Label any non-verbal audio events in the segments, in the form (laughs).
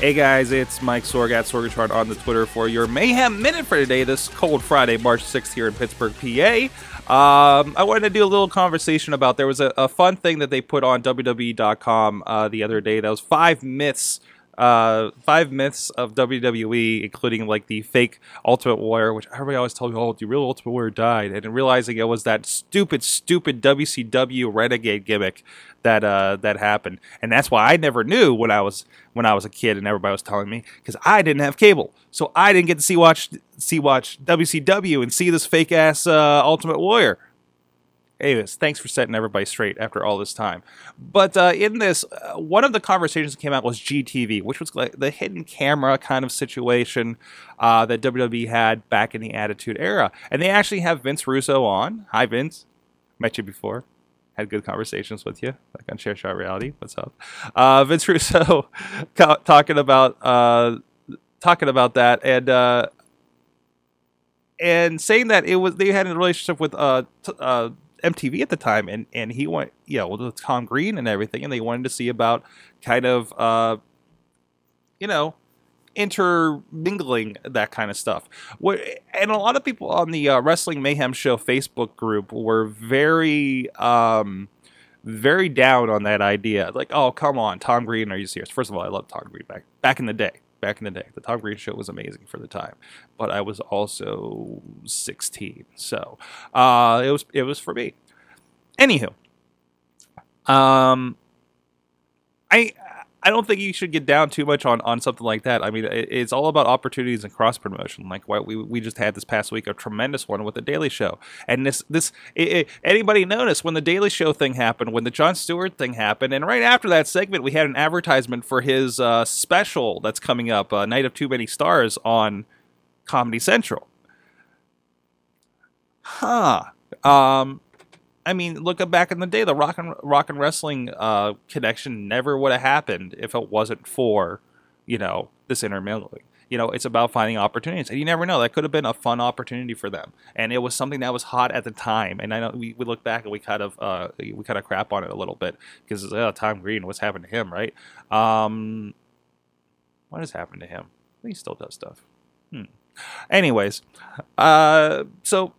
Hey guys, it's Mike Sorg at Sorgatron on the Twitter for your Mayhem Minute for today, this cold Friday, March 6th here in Pittsburgh, PA. Um, I wanted to do a little conversation about there was a, a fun thing that they put on WWE.com uh, the other day. That was five myths uh, five myths of WWE, including like the fake Ultimate Warrior, which everybody always told me, oh, the real Ultimate Warrior died, and realizing it was that stupid, stupid WCW Renegade gimmick that uh, that happened, and that's why I never knew when I was when I was a kid, and everybody was telling me because I didn't have cable, so I didn't get to see watch see watch WCW and see this fake ass uh, Ultimate Warrior. Anyways, thanks for setting everybody straight after all this time. But uh, in this, uh, one of the conversations that came out was GTV, which was like the hidden camera kind of situation uh, that WWE had back in the Attitude Era. And they actually have Vince Russo on. Hi, Vince. Met you before. Had good conversations with you, like on Share Shot Reality. What's up? Uh, Vince (laughs) Russo talking about uh, talking about that and uh, and saying that it was they had a relationship with uh, t- uh MTV at the time, and and he went, you know, with Tom Green and everything, and they wanted to see about kind of, uh, you know, intermingling that kind of stuff. What And a lot of people on the uh, Wrestling Mayhem Show Facebook group were very. Um, very down on that idea. Like, oh, come on, Tom Green, are you serious? First of all, I love Tom Green back back in the day back in the day. The Tom Green Show was amazing for the time, but I was also 16, so uh, it was it was for me. Anywho, um, I I don't think you should get down too much on, on something like that. I mean, it, it's all about opportunities and cross promotion. Like what we we just had this past week, a tremendous one with the Daily Show. And this this it, it, anybody notice when the Daily Show thing happened, when the Jon Stewart thing happened, and right after that segment, we had an advertisement for his uh, special that's coming up, uh, Night of Too Many Stars on Comedy Central. Huh. Um, I mean, look at back in the day, the rock and rock and wrestling uh, connection never would have happened if it wasn't for, you know, this intermingling. You know, it's about finding opportunities, and you never know. That could have been a fun opportunity for them, and it was something that was hot at the time. And I know we, we look back and we kind of uh, we kind of crap on it a little bit because uh, Tom Green, what's happened to him, right? Um, what has happened to him? He still does stuff. Hmm. Anyways, uh, so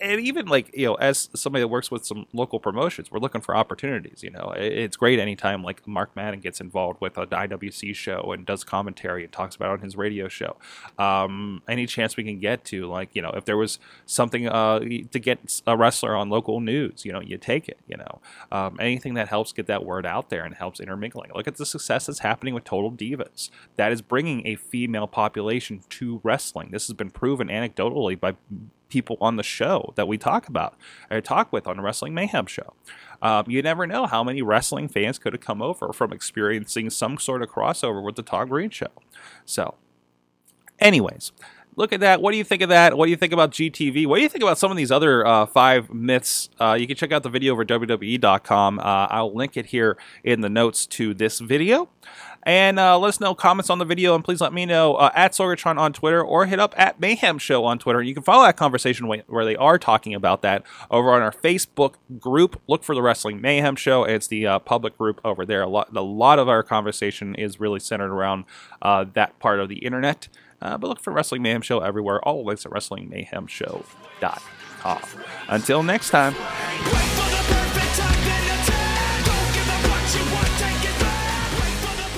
and even like you know as somebody that works with some local promotions we're looking for opportunities you know? It's great anytime like mark madden gets involved with an iwc show and does commentary and talks about it on his radio show. Um, any chance we can get to like you know if there was something uh, to get a wrestler on local news you know you take it you know? Um, anything that helps get that word out there and helps intermingling look at the success that's happening with total divas. That is bringing a female population to wrestling. This has been proven anecdotally by people on the show that we talk about or talk with on the Wrestling Mayhem show. Um, you never know how many wrestling fans could have come over from experiencing some sort of crossover with the Tom Green show. So, anyways, look at that. What do you think of that? What do you think about GTV? What do you think about some of these other uh, five myths? Uh, you can check out the video over WWE.com. Uh, I'll link it here in the notes to this video. And uh, let us know comments on the video, and please let me know uh, at Sorgatron on Twitter or hit up at Mayhem Show on Twitter. You can follow that conversation where they are talking about that over on our Facebook group. Look for the Wrestling Mayhem Show. It's the uh, public group over there. A lot, a lot of our conversation is really centered around uh, that part of the internet. Uh, but look for Wrestling Mayhem Show everywhere. All links at WrestlingMayhemShow.com. Until next time.